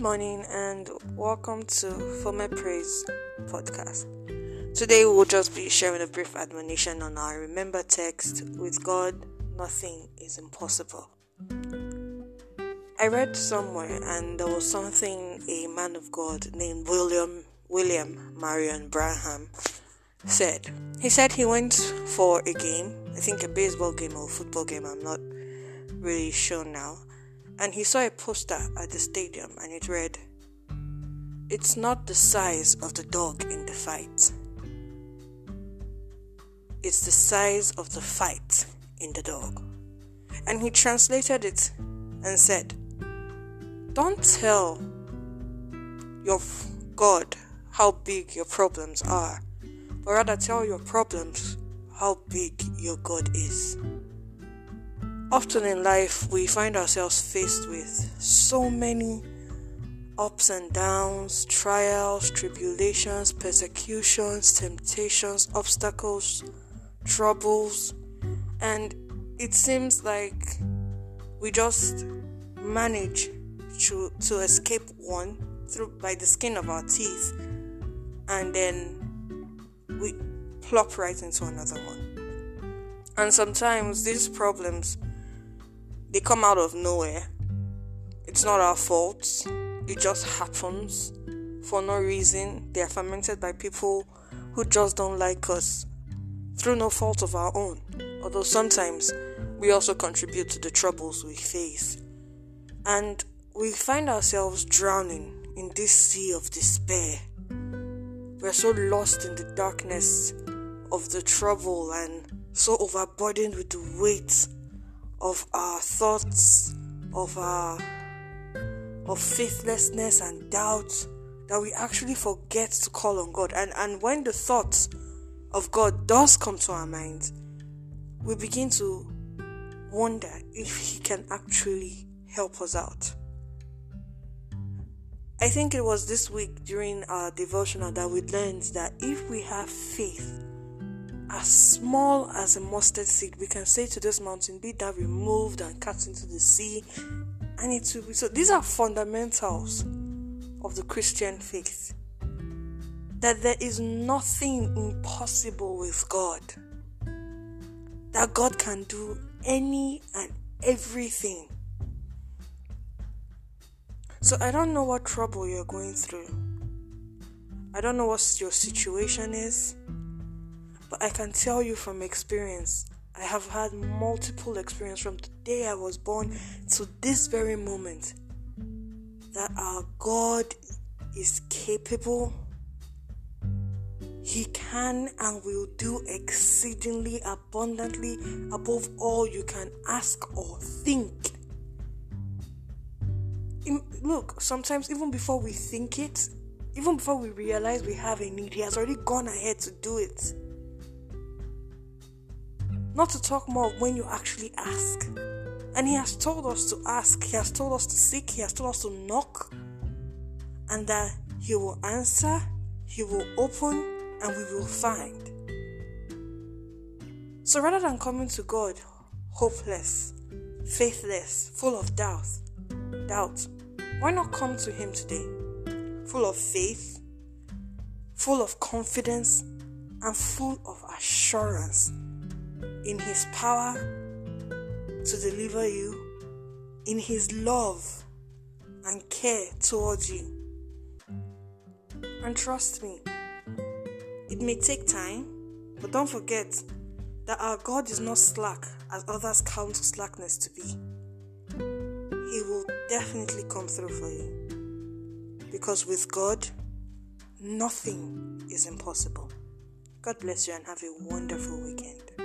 Good morning and welcome to For My Praise podcast. Today we'll just be sharing a brief admonition on our remember text with God, nothing is impossible. I read somewhere and there was something a man of God named William William Marion Branham said. He said he went for a game, I think a baseball game or football game, I'm not really sure now and he saw a poster at the stadium and it read, It's not the size of the dog in the fight, it's the size of the fight in the dog. And he translated it and said, Don't tell your God how big your problems are, but rather tell your problems how big your God is. Often in life, we find ourselves faced with so many ups and downs, trials, tribulations, persecutions, temptations, obstacles, troubles, and it seems like we just manage to, to escape one through by the skin of our teeth and then we plop right into another one. And sometimes these problems they come out of nowhere. It's not our fault. It just happens for no reason. They are fermented by people who just don't like us through no fault of our own. Although sometimes we also contribute to the troubles we face. And we find ourselves drowning in this sea of despair. We're so lost in the darkness of the trouble and so overburdened with the weight of our thoughts, of our of faithlessness and doubt that we actually forget to call on God. And and when the thought of God does come to our minds, we begin to wonder if He can actually help us out. I think it was this week during our devotional that we learned that if we have faith, as small as a mustard seed, we can say to this mountain, Be that removed and cast into the sea. And it will be so. These are fundamentals of the Christian faith. That there is nothing impossible with God. That God can do any and everything. So I don't know what trouble you're going through. I don't know what your situation is. But I can tell you from experience, I have had multiple experience from the day I was born to this very moment that our God is capable. He can and will do exceedingly abundantly above all you can ask or think. Look, sometimes even before we think it, even before we realize we have a need, He has already gone ahead to do it. Not to talk more when you actually ask. And He has told us to ask, He has told us to seek, He has told us to knock, and that He will answer, He will open, and we will find. So rather than coming to God hopeless, faithless, full of doubt, doubt, why not come to Him today, full of faith, full of confidence, and full of assurance in His power to deliver you, in His love and care towards you. And trust me, it may take time, but don't forget that our God is not slack as others count slackness to be. He will definitely come through for you. Because with God, nothing is impossible. God bless you and have a wonderful weekend.